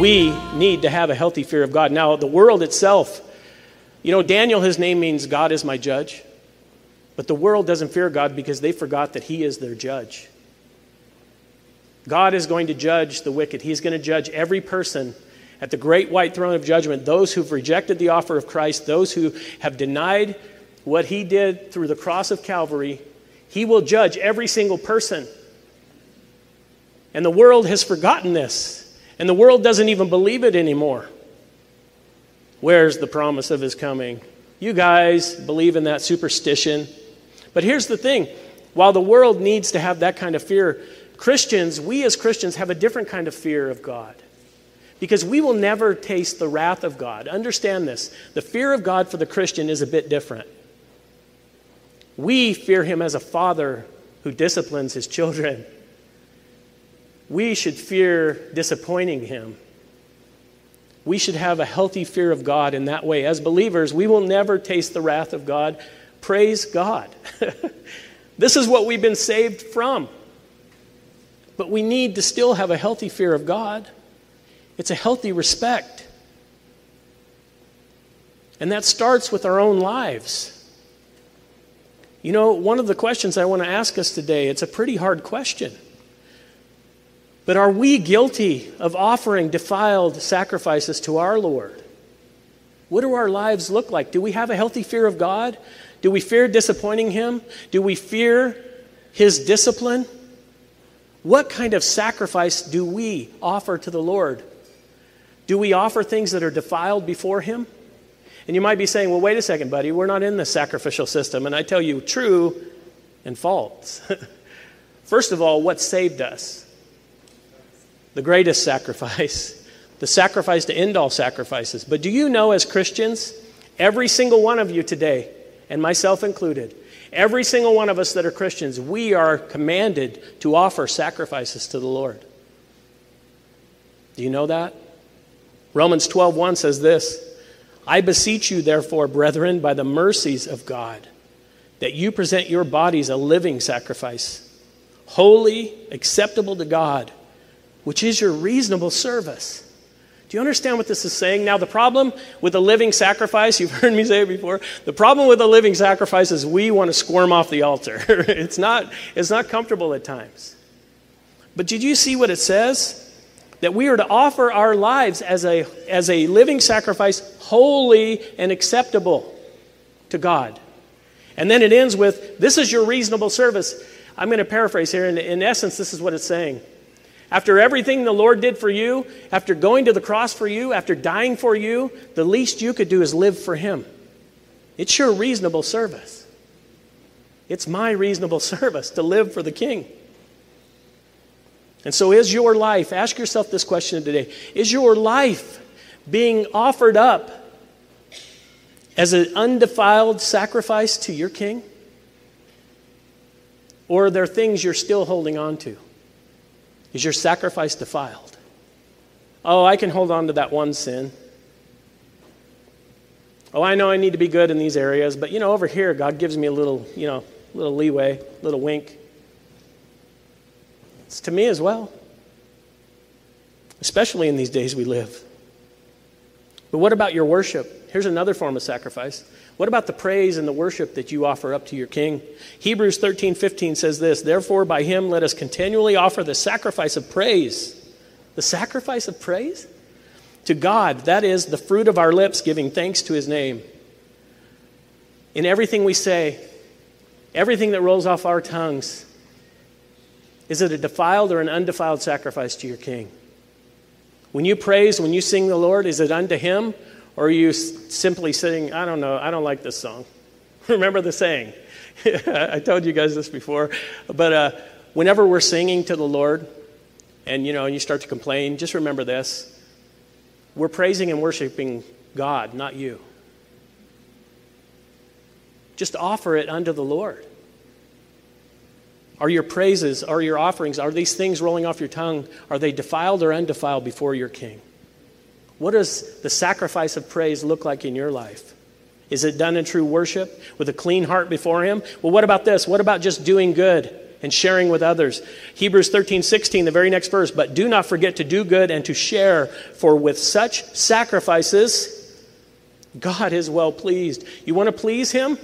We need to have a healthy fear of God. Now, the world itself, you know, Daniel, his name means God is my judge. But the world doesn't fear God because they forgot that He is their judge. God is going to judge the wicked. He's going to judge every person at the great white throne of judgment those who've rejected the offer of Christ, those who have denied what He did through the cross of Calvary. He will judge every single person. And the world has forgotten this. And the world doesn't even believe it anymore. Where's the promise of his coming? You guys believe in that superstition. But here's the thing while the world needs to have that kind of fear, Christians, we as Christians, have a different kind of fear of God. Because we will never taste the wrath of God. Understand this the fear of God for the Christian is a bit different. We fear him as a father who disciplines his children. We should fear disappointing him. We should have a healthy fear of God in that way. As believers, we will never taste the wrath of God. Praise God. this is what we've been saved from. But we need to still have a healthy fear of God. It's a healthy respect. And that starts with our own lives. You know, one of the questions I want to ask us today, it's a pretty hard question. But are we guilty of offering defiled sacrifices to our Lord? What do our lives look like? Do we have a healthy fear of God? Do we fear disappointing Him? Do we fear His discipline? What kind of sacrifice do we offer to the Lord? Do we offer things that are defiled before Him? And you might be saying, well, wait a second, buddy, we're not in the sacrificial system. And I tell you, true and false. First of all, what saved us? The greatest sacrifice, the sacrifice to end all sacrifices. But do you know, as Christians, every single one of you today, and myself included, every single one of us that are Christians, we are commanded to offer sacrifices to the Lord. Do you know that? Romans 12:1 says this, I beseech you therefore, brethren, by the mercies of God, that you present your bodies a living sacrifice, holy, acceptable to God, which is your reasonable service. Do you understand what this is saying? Now, the problem with a living sacrifice, you've heard me say it before, the problem with a living sacrifice is we want to squirm off the altar. it's, not, it's not comfortable at times. But did you see what it says? That we are to offer our lives as a, as a living sacrifice, holy and acceptable to God. And then it ends with, This is your reasonable service. I'm going to paraphrase here. In, in essence, this is what it's saying. After everything the Lord did for you, after going to the cross for you, after dying for you, the least you could do is live for Him. It's your reasonable service. It's my reasonable service to live for the King. And so, is your life, ask yourself this question today is your life being offered up as an undefiled sacrifice to your King? Or are there things you're still holding on to? Is your sacrifice defiled? Oh, I can hold on to that one sin. Oh, I know I need to be good in these areas, but you know, over here, God gives me a little, you know, little leeway, little wink. It's to me as well, especially in these days we live. But what about your worship? Here's another form of sacrifice. What about the praise and the worship that you offer up to your king? Hebrews 13, 15 says this Therefore, by him let us continually offer the sacrifice of praise. The sacrifice of praise? To God, that is the fruit of our lips, giving thanks to his name. In everything we say, Everything that rolls off our tongues, is it a defiled or an undefiled sacrifice to your King? When you praise, when you sing the Lord, is it unto Him? Or are you simply sitting, I don't know, I don't like this song? Remember the saying. I told you guys this before. But uh, whenever we're singing to the Lord, and you know, and you start to complain, just remember this. We're praising and worshiping God, not you. Just offer it unto the Lord. Are your praises, are your offerings, are these things rolling off your tongue, are they defiled or undefiled before your King? What does the sacrifice of praise look like in your life? Is it done in true worship with a clean heart before Him? Well, what about this? What about just doing good and sharing with others? Hebrews 13, 16, the very next verse. But do not forget to do good and to share, for with such sacrifices, God is well pleased. You want to please Him?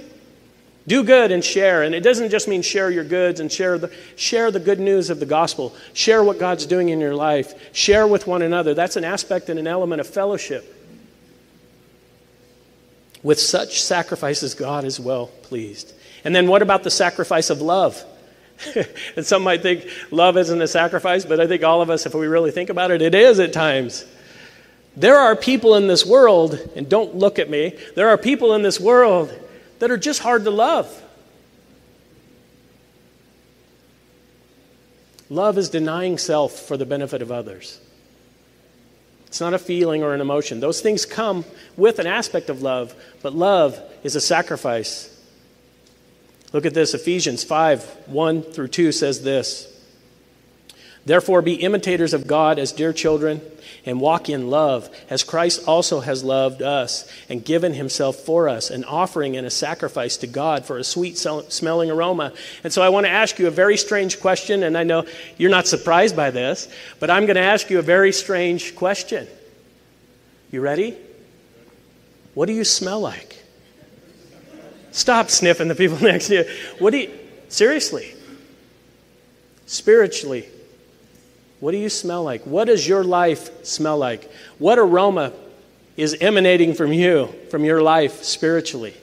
Do good and share. And it doesn't just mean share your goods and share the, share the good news of the gospel. Share what God's doing in your life. Share with one another. That's an aspect and an element of fellowship. With such sacrifices, God is well pleased. And then what about the sacrifice of love? and some might think love isn't a sacrifice, but I think all of us, if we really think about it, it is at times. There are people in this world, and don't look at me, there are people in this world that are just hard to love. Love is denying self for the benefit of others. It's not a feeling or an emotion. Those things come with an aspect of love, but love is a sacrifice. Look at this Ephesians 5 1 through 2 says this. Therefore, be imitators of God as dear children and walk in love, as Christ also has loved us and given himself for us, an offering and a sacrifice to God for a sweet smelling aroma. And so I want to ask you a very strange question, and I know you're not surprised by this, but I'm going to ask you a very strange question. You ready? What do you smell like? Stop sniffing the people next to you. What do you, seriously, spiritually, what do you smell like? What does your life smell like? What aroma is emanating from you, from your life spiritually?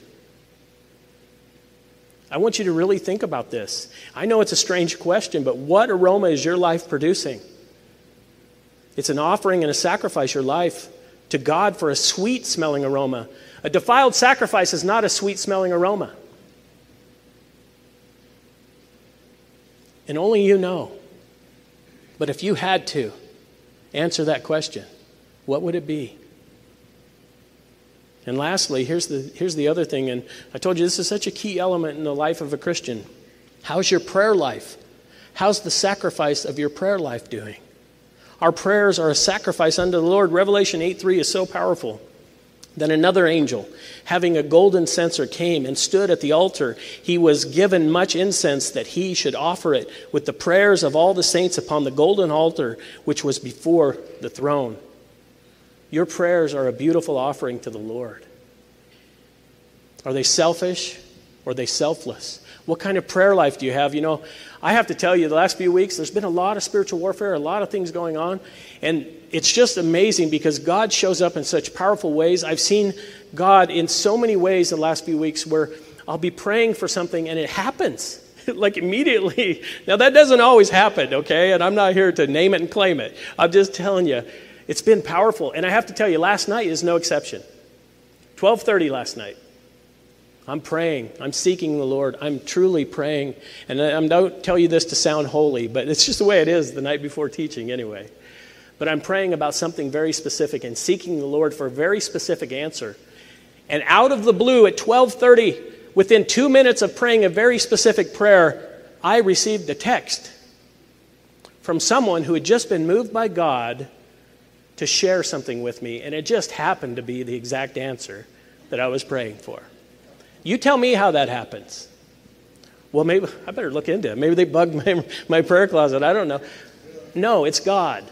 I want you to really think about this. I know it's a strange question, but what aroma is your life producing? It's an offering and a sacrifice, your life, to God for a sweet smelling aroma. A defiled sacrifice is not a sweet smelling aroma. And only you know. But if you had to answer that question, what would it be? And lastly, here's the, here's the other thing, and I told you this is such a key element in the life of a Christian. How's your prayer life? How's the sacrifice of your prayer life doing? Our prayers are a sacrifice unto the Lord. Revelation 8 3 is so powerful. Then another angel, having a golden censer, came and stood at the altar. He was given much incense that he should offer it with the prayers of all the saints upon the golden altar which was before the throne. Your prayers are a beautiful offering to the Lord. Are they selfish or are they selfless? What kind of prayer life do you have? You know, I have to tell you, the last few weeks, there's been a lot of spiritual warfare, a lot of things going on. And it's just amazing because God shows up in such powerful ways. I've seen God in so many ways the last few weeks where I'll be praying for something and it happens. like immediately. Now that doesn't always happen, okay? And I'm not here to name it and claim it. I'm just telling you, it's been powerful. And I have to tell you, last night is no exception. 12:30 last night. I'm praying. I'm seeking the Lord. I'm truly praying. And I don't tell you this to sound holy, but it's just the way it is the night before teaching anyway. But I'm praying about something very specific and seeking the Lord for a very specific answer. And out of the blue at 12:30, within 2 minutes of praying a very specific prayer, I received a text from someone who had just been moved by God to share something with me, and it just happened to be the exact answer that I was praying for. You tell me how that happens. Well, maybe I better look into it. Maybe they bugged my, my prayer closet. I don't know. No, it's God.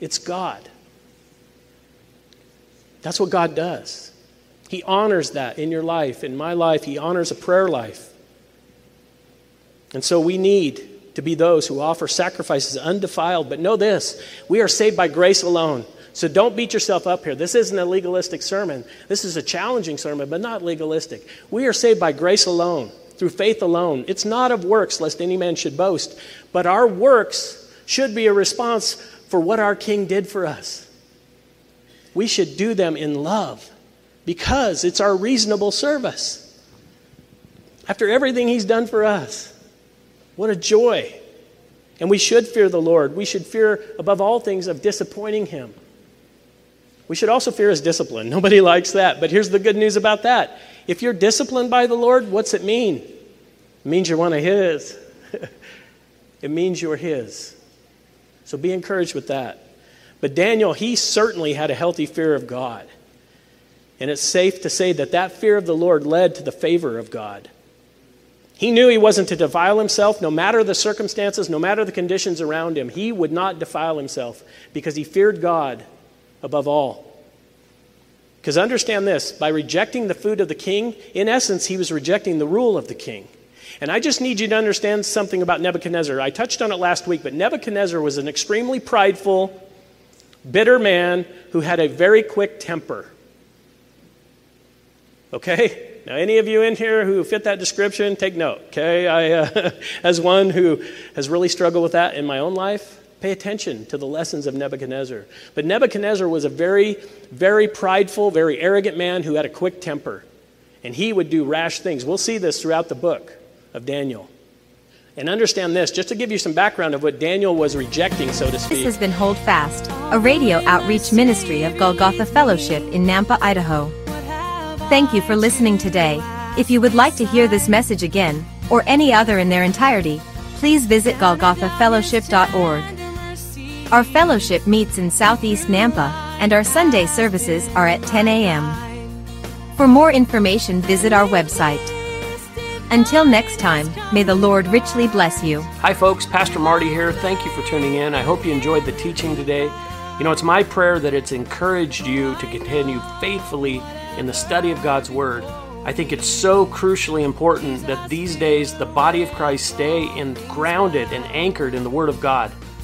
It's God. That's what God does. He honors that in your life, in my life. He honors a prayer life. And so we need to be those who offer sacrifices undefiled. But know this we are saved by grace alone, So don't beat yourself up here. This isn't a legalistic sermon. This is a challenging sermon, but not legalistic. We are saved by grace alone, through faith alone. It's not of works, lest any man should boast. But our works should be a response for what our King did for us. We should do them in love because it's our reasonable service. After everything He's done for us, what a joy. And we should fear the Lord. We should fear, above all things, of disappointing Him. We should also fear his discipline. Nobody likes that. But here's the good news about that. If you're disciplined by the Lord, what's it mean? It means you're one of his. it means you're his. So be encouraged with that. But Daniel, he certainly had a healthy fear of God. And it's safe to say that that fear of the Lord led to the favor of God. He knew he wasn't to defile himself, no matter the circumstances, no matter the conditions around him. He would not defile himself because he feared God above all. Because understand this by rejecting the food of the king, in essence, he was rejecting the rule of the king. And I just need you to understand something about Nebuchadnezzar. I touched on it last week, but Nebuchadnezzar was an extremely prideful, bitter man who had a very quick temper. Okay? Now, any of you in here who fit that description, take note, okay? I, uh, as one who has really struggled with that in my own life, Pay attention to the lessons of Nebuchadnezzar. But Nebuchadnezzar was a very, very prideful, very arrogant man who had a quick temper. And he would do rash things. We'll see this throughout the book of Daniel. And understand this, just to give you some background of what Daniel was rejecting, so to speak. This has been Hold Fast, a radio outreach ministry of Golgotha Fellowship in Nampa, Idaho. Thank you for listening today. If you would like to hear this message again, or any other in their entirety, please visit golgothafellowship.org. Our fellowship meets in Southeast Nampa, and our Sunday services are at 10 a.m. For more information, visit our website. Until next time, may the Lord richly bless you. Hi, folks. Pastor Marty here. Thank you for tuning in. I hope you enjoyed the teaching today. You know, it's my prayer that it's encouraged you to continue faithfully in the study of God's Word. I think it's so crucially important that these days the body of Christ stay in, grounded and anchored in the Word of God.